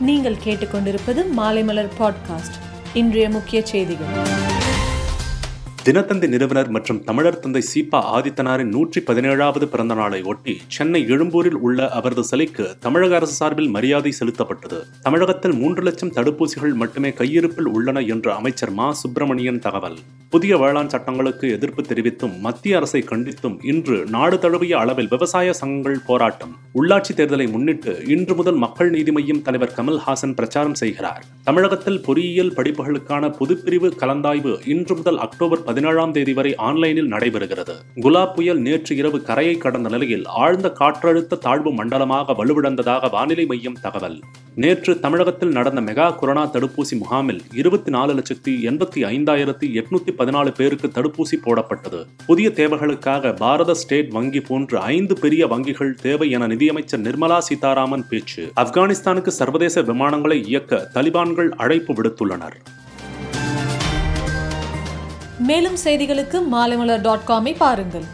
நீங்கள் கேட்டுக்கொண்டிருப்பது மாலைமலர் பாட்காஸ்ட். இன்றைய முக்கிய செய்திகள். தினத்தந்தி நிறுவனர் மற்றும் தமிழர் தந்தை சீபா ஆதித்தனாரின் நூற்றி பதினேழாவது பிறந்த நாளை ஒட்டி சென்னை எழும்பூரில் உள்ள அவரது சிலைக்கு தமிழக அரசு சார்பில் மரியாதை செலுத்தப்பட்டது. தமிழகத்தில் மூன்று லட்சம் தடுப்பூசிகள் மட்டுமே கையிருப்பில் உள்ளன என்று அமைச்சர் மா. சுப்பிரமணியன் தகவல். புதிய வேளாண் சட்டங்களுக்கு எதிர்ப்பு தெரிவித்தும் மத்திய அரசை கண்டித்தும் இன்று நாடு தழுவிய அளவில் விவசாய சங்கங்கள் போராட்டம். உள்ளாட்சி தேர்தலை முன்னிட்டு இன்று முதல் மக்கள் நீதி மையம் தலைவர் கமல்ஹாசன் பிரச்சாரம் செய்கிறார். தமிழகத்தில் பொறியியல் படிப்புகளுக்கான பொதுப்பிரிவு கலந்தாய்வு இன்று முதல் அக்டோபர் பதினேழாம் தேதி வரை ஆன்லைனில் நடைபெறுகிறது. குலாப் புயல் நேற்று இரவு கரையை கடந்த நிலையில் ஆழ்ந்த காற்றழுத்த தாழ்வு மண்டலமாக வலுவிழந்ததாக வானிலை மையம் தகவல். நேற்று தமிழகத்தில் நடந்த மெகா கொரோனா தடுப்பூசி முகாமில் இருபத்தி நாலு லட்சத்தி எண்பத்தி ஐந்தாயிரத்தி எட்நூத்தி பதினாலு பேருக்கு தடுப்பூசி போடப்பட்டது. புதிய தேவைகளுக்காக பாரத ஸ்டேட் வங்கி போன்று ஐந்து பெரிய வங்கிகள் தேவை என நிதியமைச்சர் நிர்மலா சீதாராமன் பேச்சு. ஆப்கானிஸ்தானுக்கு சர்வதேச விமானங்களை இயக்க தலிபான்கள் அழைப்பு விடுத்துள்ளனர். மேலும் செய்திகளுக்கு மாலைமலர் டாட் காமை பாருங்கள்.